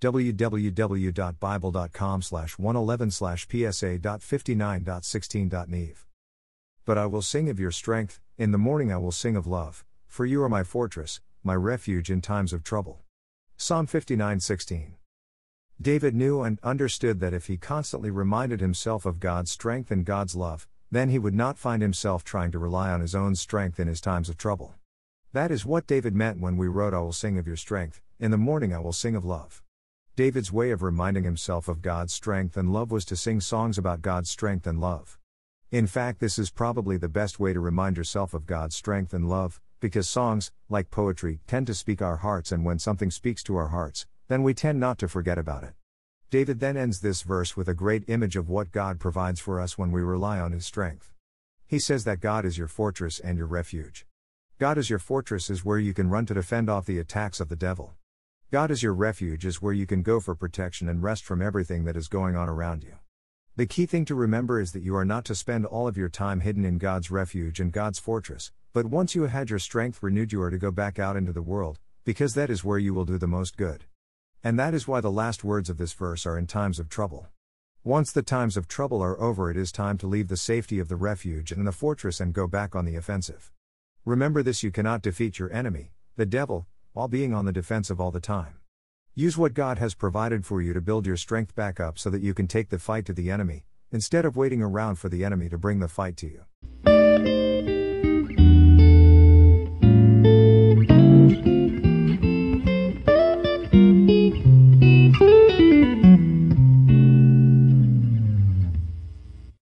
www.bible.com slash 111 slash psa.59.16.niv. But I will sing of your strength, in the morning I will sing of love, for you are my fortress, my refuge in times of trouble. Psalm 59:16. David knew and understood that if he constantly reminded himself of God's strength and God's love, then he would not find himself trying to rely on his own strength in his times of trouble. That is what David meant when we wrote, I will sing of your strength, in the morning I will sing of love. David's way of reminding himself of God's strength and love was to sing songs about God's strength and love. In fact, this is probably the best way to remind yourself of God's strength and love, because songs, like poetry, tend to speak our hearts, and when something speaks to our hearts, then we tend not to forget about it. David then ends this verse with a great image of what God provides for us when we rely on His strength. He says that God is your fortress and your refuge. God is your fortress is where you can run to defend off the attacks of the devil. God is your refuge is where you can go for protection and rest from everything that is going on around you. The key thing to remember is that you are not to spend all of your time hidden in God's refuge and God's fortress, but once you had your strength renewed, you are to go back out into the world, because that is where you will do the most good. And that is why the last words of this verse are in times of trouble. Once the times of trouble are over, it is time to leave the safety of the refuge and the fortress and go back on the offensive. Remember this you cannot defeat your enemy, the devil, while being on the defensive all the time. Use what God has provided for you to build your strength back up so that you can take the fight to the enemy, instead of waiting around for the enemy to bring the fight to you.